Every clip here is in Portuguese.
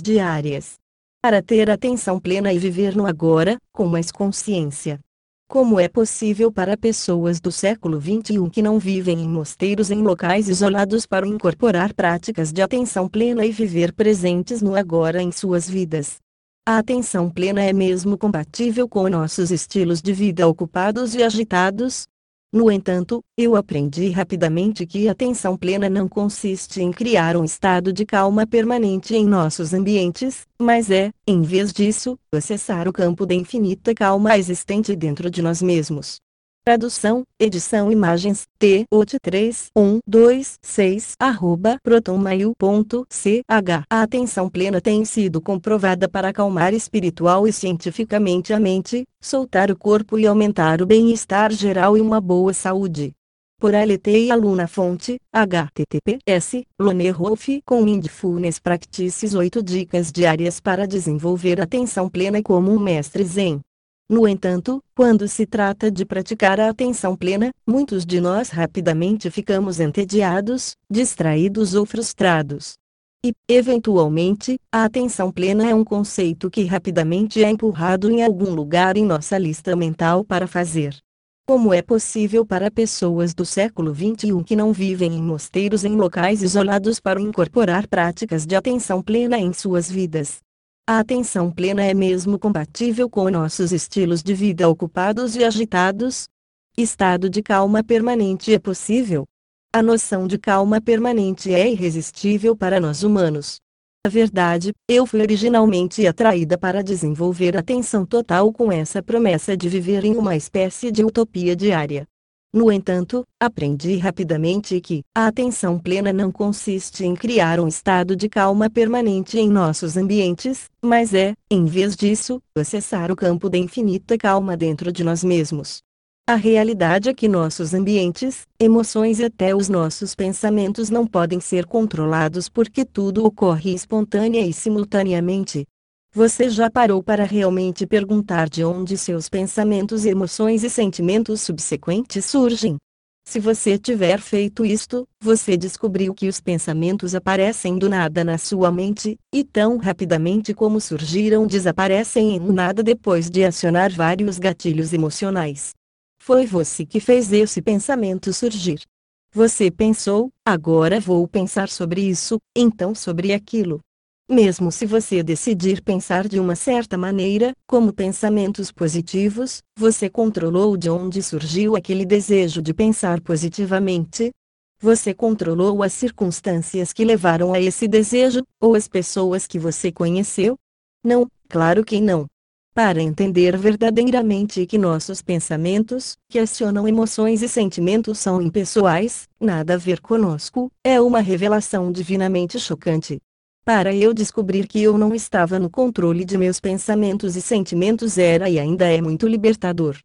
diárias. Para ter atenção plena e viver no agora, com mais consciência. Como é possível para pessoas do século XXI que não vivem em mosteiros em locais isolados para incorporar práticas de atenção plena e viver presentes no agora em suas vidas? A atenção plena é mesmo compatível com nossos estilos de vida ocupados e agitados? No entanto, eu aprendi rapidamente que a atenção plena não consiste em criar um estado de calma permanente em nossos ambientes, mas é, em vez disso, acessar o campo da infinita calma existente dentro de nós mesmos. Tradução, edição imagens, T, OT 3, 1, 2, 6, arroba, protonmail.ch. A atenção plena tem sido comprovada para acalmar espiritual e cientificamente a mente, soltar o corpo e aumentar o bem-estar geral e uma boa saúde. Por LT e aluna fonte, https, Lone Wolf com Mindfulness Practices 8 dicas diárias para desenvolver atenção plena como um mestre zen. No entanto, quando se trata de praticar a atenção plena, muitos de nós rapidamente ficamos entediados, distraídos ou frustrados. E, eventualmente, a atenção plena é um conceito que rapidamente é empurrado em algum lugar em nossa lista mental para fazer. Como é possível para pessoas do século XXI que não vivem em mosteiros em locais isolados para incorporar práticas de atenção plena em suas vidas? A atenção plena é mesmo compatível com nossos estilos de vida ocupados e agitados? Estado de calma permanente é possível? A noção de calma permanente é irresistível para nós humanos. A verdade, eu fui originalmente atraída para desenvolver atenção total com essa promessa de viver em uma espécie de utopia diária. No entanto, aprendi rapidamente que a atenção plena não consiste em criar um estado de calma permanente em nossos ambientes, mas é, em vez disso, acessar o campo da infinita calma dentro de nós mesmos. A realidade é que nossos ambientes, emoções e até os nossos pensamentos não podem ser controlados porque tudo ocorre espontânea e simultaneamente, você já parou para realmente perguntar de onde seus pensamentos, emoções e sentimentos subsequentes surgem? Se você tiver feito isto, você descobriu que os pensamentos aparecem do nada na sua mente, e tão rapidamente como surgiram desaparecem em nada depois de acionar vários gatilhos emocionais. Foi você que fez esse pensamento surgir. Você pensou, agora vou pensar sobre isso, então sobre aquilo. Mesmo se você decidir pensar de uma certa maneira, como pensamentos positivos, você controlou de onde surgiu aquele desejo de pensar positivamente? Você controlou as circunstâncias que levaram a esse desejo, ou as pessoas que você conheceu? Não, claro que não. Para entender verdadeiramente que nossos pensamentos, que acionam emoções e sentimentos são impessoais, nada a ver conosco, é uma revelação divinamente chocante. Para eu descobrir que eu não estava no controle de meus pensamentos e sentimentos era e ainda é muito libertador.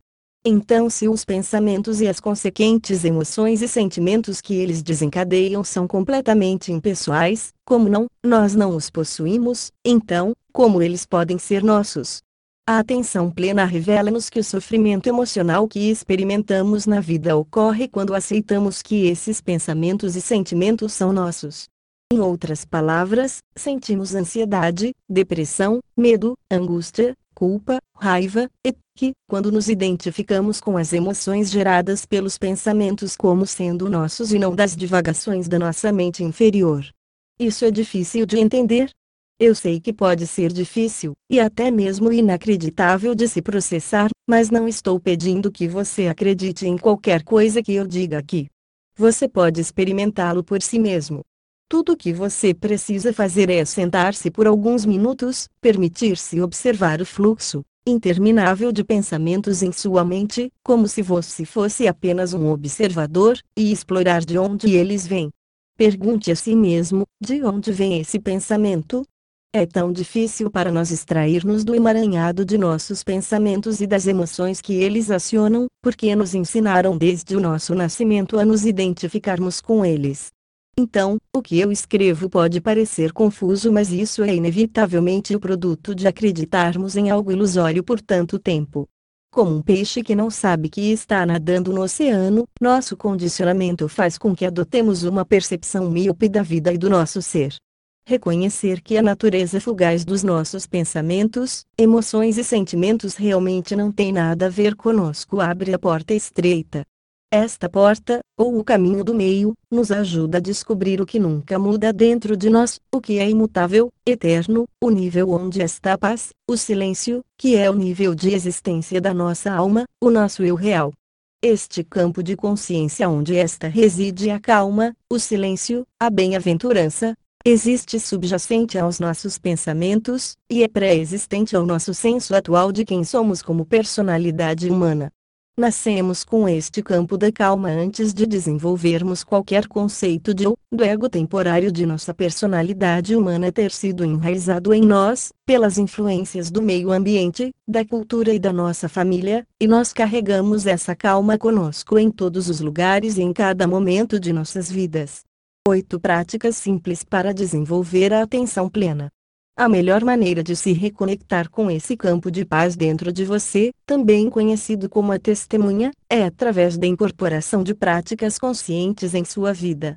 Então, se os pensamentos e as consequentes emoções e sentimentos que eles desencadeiam são completamente impessoais, como não, nós não os possuímos, então, como eles podem ser nossos? A atenção plena revela-nos que o sofrimento emocional que experimentamos na vida ocorre quando aceitamos que esses pensamentos e sentimentos são nossos. Em outras palavras, sentimos ansiedade, depressão, medo, angústia, culpa, raiva, e que, quando nos identificamos com as emoções geradas pelos pensamentos como sendo nossos e não das divagações da nossa mente inferior. Isso é difícil de entender? Eu sei que pode ser difícil, e até mesmo inacreditável de se processar, mas não estou pedindo que você acredite em qualquer coisa que eu diga aqui. Você pode experimentá-lo por si mesmo. Tudo o que você precisa fazer é sentar-se por alguns minutos, permitir-se observar o fluxo interminável de pensamentos em sua mente, como se você fosse apenas um observador, e explorar de onde eles vêm. Pergunte a si mesmo: de onde vem esse pensamento? É tão difícil para nós extrair-nos do emaranhado de nossos pensamentos e das emoções que eles acionam, porque nos ensinaram desde o nosso nascimento a nos identificarmos com eles. Então, o que eu escrevo pode parecer confuso, mas isso é inevitavelmente o produto de acreditarmos em algo ilusório por tanto tempo. Como um peixe que não sabe que está nadando no oceano, nosso condicionamento faz com que adotemos uma percepção míope da vida e do nosso ser. reconhecer que a natureza fugaz dos nossos pensamentos, emoções e sentimentos realmente não tem nada a ver conosco abre a porta estreita. Esta porta, ou o caminho do meio, nos ajuda a descobrir o que nunca muda dentro de nós, o que é imutável, eterno, o nível onde está a paz, o silêncio, que é o nível de existência da nossa alma, o nosso eu real. Este campo de consciência onde esta reside a calma, o silêncio, a bem-aventurança, existe subjacente aos nossos pensamentos, e é pré-existente ao nosso senso atual de quem somos como personalidade humana. Nascemos com este campo da calma antes de desenvolvermos qualquer conceito de ou, do ego temporário de nossa personalidade humana ter sido enraizado em nós, pelas influências do meio ambiente, da cultura e da nossa família, e nós carregamos essa calma conosco em todos os lugares e em cada momento de nossas vidas. 8 práticas simples para desenvolver a atenção plena. A melhor maneira de se reconectar com esse campo de paz dentro de você, também conhecido como a testemunha, é através da incorporação de práticas conscientes em sua vida.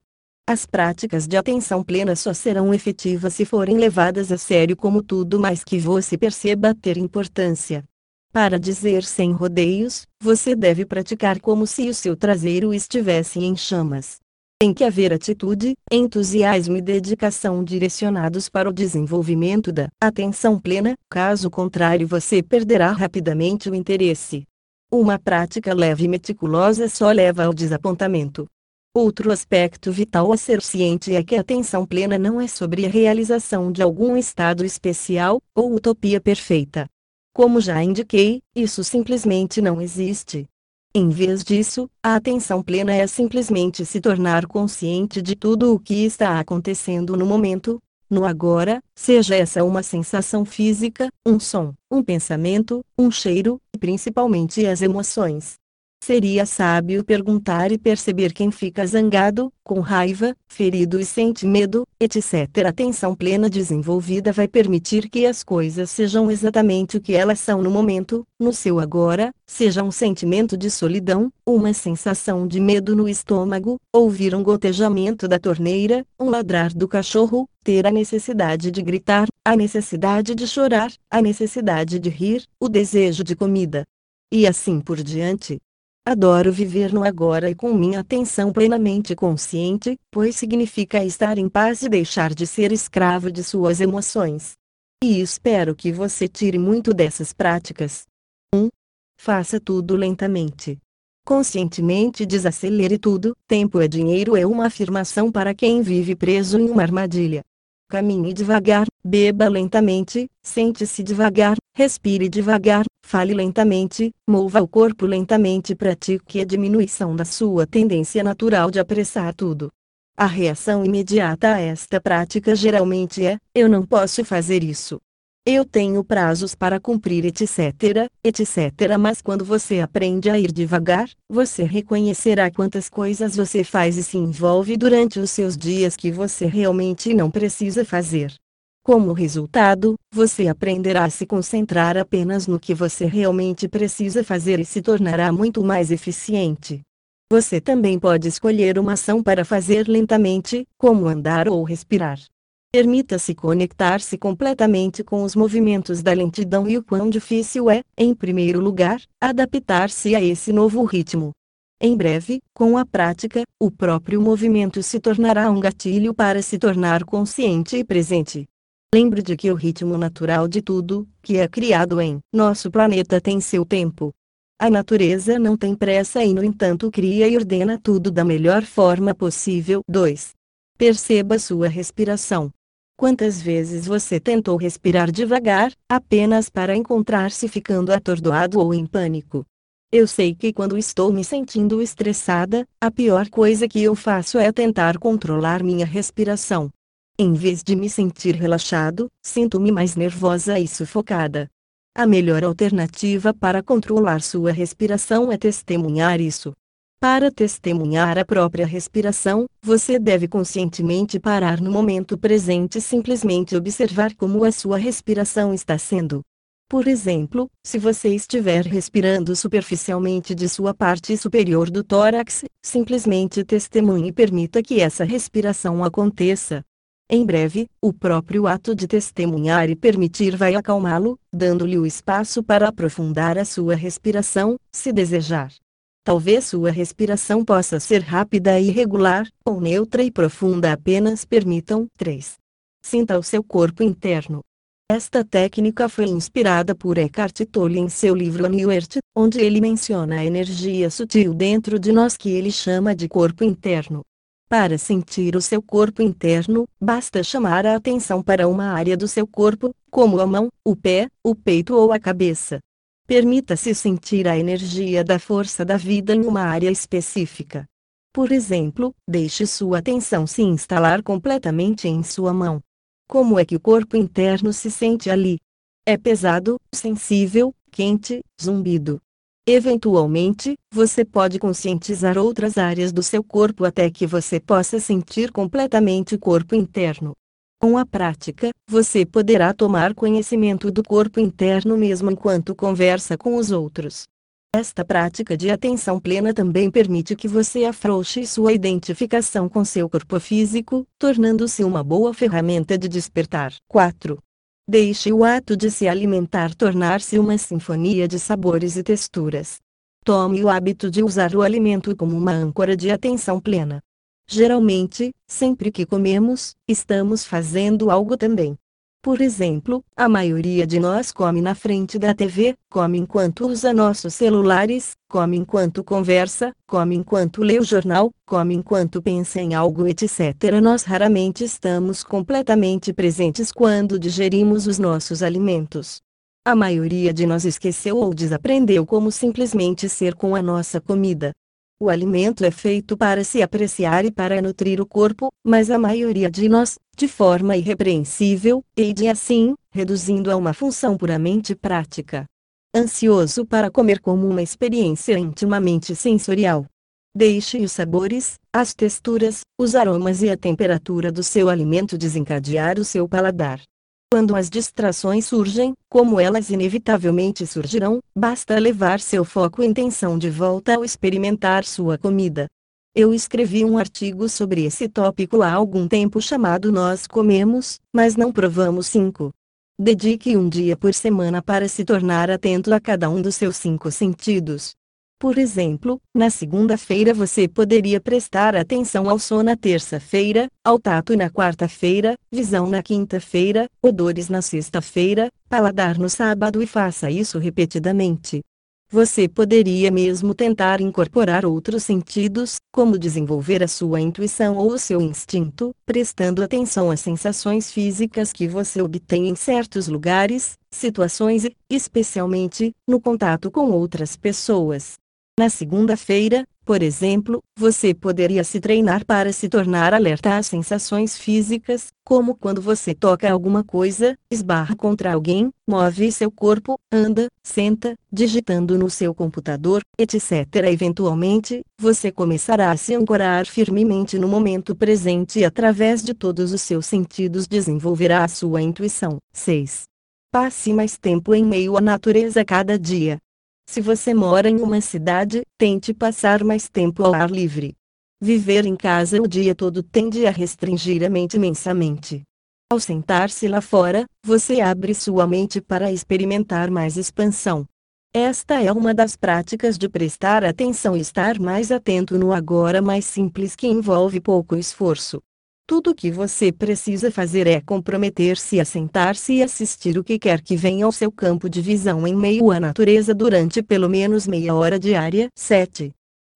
As práticas de atenção plena só serão efetivas se forem levadas a sério como tudo mais que você perceba ter importância. Para dizer sem rodeios, você deve praticar como se o seu traseiro estivesse em chamas. Tem que haver atitude, entusiasmo e dedicação direcionados para o desenvolvimento da atenção plena, caso contrário você perderá rapidamente o interesse. Uma prática leve e meticulosa só leva ao desapontamento. Outro aspecto vital a ser ciente é que a atenção plena não é sobre a realização de algum estado especial, ou utopia perfeita. Como já indiquei, isso simplesmente não existe. Em vez disso, a atenção plena é simplesmente se tornar consciente de tudo o que está acontecendo no momento, no agora, seja essa uma sensação física, um som, um pensamento, um cheiro, e principalmente as emoções. Seria sábio perguntar e perceber quem fica zangado, com raiva, ferido e sente medo, etc. Atenção plena desenvolvida vai permitir que as coisas sejam exatamente o que elas são no momento, no seu agora, seja um sentimento de solidão, uma sensação de medo no estômago, ouvir um gotejamento da torneira, um ladrar do cachorro, ter a necessidade de gritar, a necessidade de chorar, a necessidade de rir, o desejo de comida. E assim por diante. Adoro viver no agora e com minha atenção plenamente consciente, pois significa estar em paz e deixar de ser escravo de suas emoções. E espero que você tire muito dessas práticas. 1. Faça tudo lentamente. Conscientemente desacelere tudo. Tempo é dinheiro é uma afirmação para quem vive preso em uma armadilha. Caminhe devagar, beba lentamente, sente-se devagar, respire devagar, fale lentamente, mova o corpo lentamente, pratique a diminuição da sua tendência natural de apressar tudo. A reação imediata a esta prática geralmente é: eu não posso fazer isso. Eu tenho prazos para cumprir, etc, etc. Mas quando você aprende a ir devagar, você reconhecerá quantas coisas você faz e se envolve durante os seus dias que você realmente não precisa fazer. Como resultado, você aprenderá a se concentrar apenas no que você realmente precisa fazer e se tornará muito mais eficiente. Você também pode escolher uma ação para fazer lentamente, como andar ou respirar. Permita-se conectar-se completamente com os movimentos da lentidão e o quão difícil é, em primeiro lugar, adaptar-se a esse novo ritmo. Em breve, com a prática, o próprio movimento se tornará um gatilho para se tornar consciente e presente. Lembre de que o ritmo natural de tudo, que é criado em nosso planeta, tem seu tempo. A natureza não tem pressa e, no entanto, cria e ordena tudo da melhor forma possível. 2. Perceba sua respiração. Quantas vezes você tentou respirar devagar, apenas para encontrar-se ficando atordoado ou em pânico? Eu sei que quando estou me sentindo estressada, a pior coisa que eu faço é tentar controlar minha respiração. Em vez de me sentir relaxado, sinto-me mais nervosa e sufocada. A melhor alternativa para controlar sua respiração é testemunhar isso. Para testemunhar a própria respiração, você deve conscientemente parar no momento presente e simplesmente observar como a sua respiração está sendo. Por exemplo, se você estiver respirando superficialmente de sua parte superior do tórax, simplesmente testemunhe e permita que essa respiração aconteça. Em breve, o próprio ato de testemunhar e permitir vai acalmá-lo, dando-lhe o espaço para aprofundar a sua respiração, se desejar. Talvez sua respiração possa ser rápida e irregular, ou neutra e profunda apenas permitam 3. Sinta o seu corpo interno. Esta técnica foi inspirada por Eckhart Tolle em seu livro New Earth, onde ele menciona a energia sutil dentro de nós que ele chama de corpo interno. Para sentir o seu corpo interno, basta chamar a atenção para uma área do seu corpo, como a mão, o pé, o peito ou a cabeça. Permita-se sentir a energia da força da vida em uma área específica. Por exemplo, deixe sua atenção se instalar completamente em sua mão. Como é que o corpo interno se sente ali? É pesado, sensível, quente, zumbido. Eventualmente, você pode conscientizar outras áreas do seu corpo até que você possa sentir completamente o corpo interno. Com a prática, você poderá tomar conhecimento do corpo interno mesmo enquanto conversa com os outros. Esta prática de atenção plena também permite que você afrouxe sua identificação com seu corpo físico, tornando-se uma boa ferramenta de despertar. 4. Deixe o ato de se alimentar tornar-se uma sinfonia de sabores e texturas. Tome o hábito de usar o alimento como uma âncora de atenção plena. Geralmente, sempre que comemos, estamos fazendo algo também. Por exemplo, a maioria de nós come na frente da TV, come enquanto usa nossos celulares, come enquanto conversa, come enquanto lê o jornal, come enquanto pensa em algo, etc. Nós raramente estamos completamente presentes quando digerimos os nossos alimentos. A maioria de nós esqueceu ou desaprendeu como simplesmente ser com a nossa comida. O alimento é feito para se apreciar e para nutrir o corpo, mas a maioria de nós, de forma irrepreensível, de assim, reduzindo a uma função puramente prática. Ansioso para comer como uma experiência intimamente sensorial. Deixe os sabores, as texturas, os aromas e a temperatura do seu alimento desencadear o seu paladar. Quando as distrações surgem, como elas inevitavelmente surgirão, basta levar seu foco e intenção de volta ao experimentar sua comida. Eu escrevi um artigo sobre esse tópico há algum tempo chamado Nós Comemos, mas não provamos 5. Dedique um dia por semana para se tornar atento a cada um dos seus cinco sentidos. Por exemplo, na segunda-feira você poderia prestar atenção ao som na terça-feira, ao tato na quarta-feira, visão na quinta-feira, odores na sexta-feira, paladar no sábado e faça isso repetidamente. Você poderia mesmo tentar incorporar outros sentidos, como desenvolver a sua intuição ou o seu instinto, prestando atenção às sensações físicas que você obtém em certos lugares, situações e, especialmente, no contato com outras pessoas. Na segunda-feira, por exemplo, você poderia se treinar para se tornar alerta às sensações físicas, como quando você toca alguma coisa, esbarra contra alguém, move seu corpo, anda, senta, digitando no seu computador, etc. Eventualmente, você começará a se ancorar firmemente no momento presente e através de todos os seus sentidos desenvolverá a sua intuição. 6. Passe mais tempo em meio à natureza cada dia. Se você mora em uma cidade, tente passar mais tempo ao ar livre. Viver em casa o dia todo tende a restringir a mente imensamente. Ao sentar-se lá fora, você abre sua mente para experimentar mais expansão. Esta é uma das práticas de prestar atenção e estar mais atento no agora mais simples que envolve pouco esforço. Tudo o que você precisa fazer é comprometer-se a sentar-se e assistir o que quer que venha ao seu campo de visão em meio à natureza durante pelo menos meia hora diária. 7.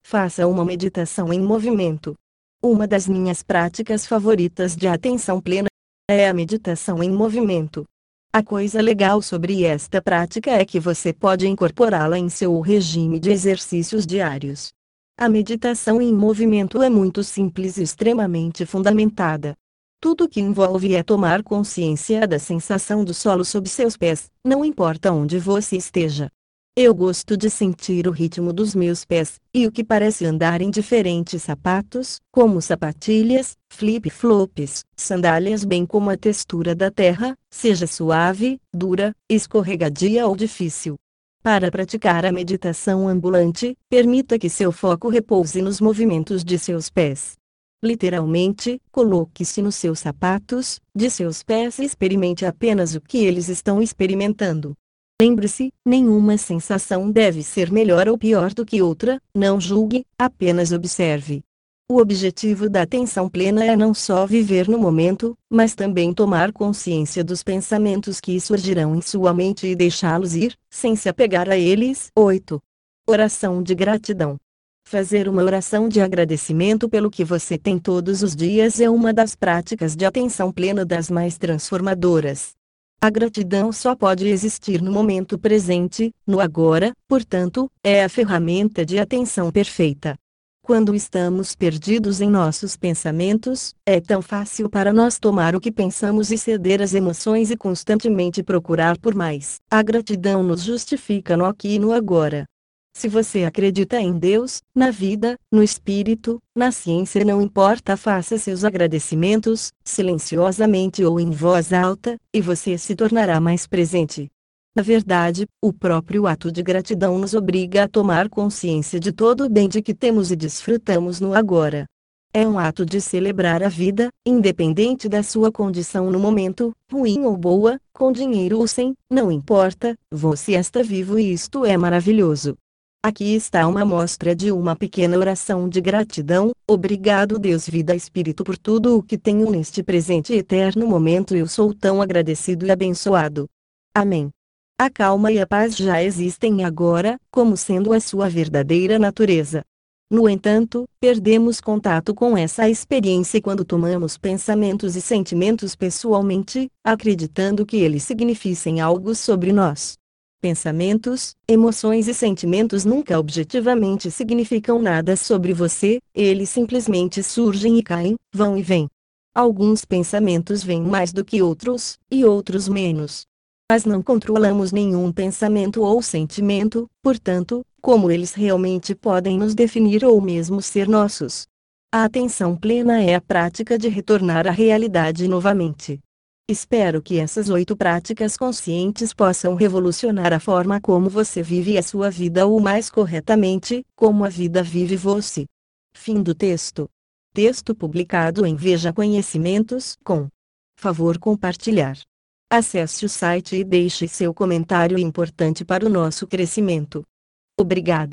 Faça uma meditação em movimento. Uma das minhas práticas favoritas de atenção plena é a meditação em movimento. A coisa legal sobre esta prática é que você pode incorporá-la em seu regime de exercícios diários. A meditação em movimento é muito simples e extremamente fundamentada. Tudo que envolve é tomar consciência da sensação do solo sob seus pés, não importa onde você esteja. Eu gosto de sentir o ritmo dos meus pés, e o que parece andar em diferentes sapatos, como sapatilhas, flip-flops, sandálias, bem como a textura da terra, seja suave, dura, escorregadia ou difícil. Para praticar a meditação ambulante, permita que seu foco repouse nos movimentos de seus pés. Literalmente, coloque-se nos seus sapatos, de seus pés e experimente apenas o que eles estão experimentando. Lembre-se, nenhuma sensação deve ser melhor ou pior do que outra, não julgue, apenas observe. O objetivo da atenção plena é não só viver no momento, mas também tomar consciência dos pensamentos que surgirão em sua mente e deixá-los ir, sem se apegar a eles. 8. Oração de gratidão. Fazer uma oração de agradecimento pelo que você tem todos os dias é uma das práticas de atenção plena das mais transformadoras. A gratidão só pode existir no momento presente, no agora, portanto, é a ferramenta de atenção perfeita. Quando estamos perdidos em nossos pensamentos, é tão fácil para nós tomar o que pensamos e ceder às emoções e constantemente procurar por mais. A gratidão nos justifica no aqui e no agora. Se você acredita em Deus, na vida, no Espírito, na ciência, não importa, faça seus agradecimentos, silenciosamente ou em voz alta, e você se tornará mais presente. Na verdade, o próprio ato de gratidão nos obriga a tomar consciência de todo o bem de que temos e desfrutamos no agora. É um ato de celebrar a vida, independente da sua condição no momento, ruim ou boa, com dinheiro ou sem, não importa, você está vivo e isto é maravilhoso. Aqui está uma amostra de uma pequena oração de gratidão. Obrigado Deus Vida Espírito por tudo o que tenho neste presente e eterno momento eu sou tão agradecido e abençoado. Amém. A calma e a paz já existem agora, como sendo a sua verdadeira natureza. No entanto, perdemos contato com essa experiência quando tomamos pensamentos e sentimentos pessoalmente, acreditando que eles significem algo sobre nós. Pensamentos, emoções e sentimentos nunca objetivamente significam nada sobre você, eles simplesmente surgem e caem, vão e vêm. Alguns pensamentos vêm mais do que outros, e outros menos. Mas não controlamos nenhum pensamento ou sentimento, portanto, como eles realmente podem nos definir ou mesmo ser nossos. A atenção plena é a prática de retornar à realidade novamente. Espero que essas oito práticas conscientes possam revolucionar a forma como você vive a sua vida ou mais corretamente, como a vida vive você. Fim do texto. Texto publicado em Veja Conhecimentos com favor compartilhar. Acesse o site e deixe seu comentário importante para o nosso crescimento. Obrigada.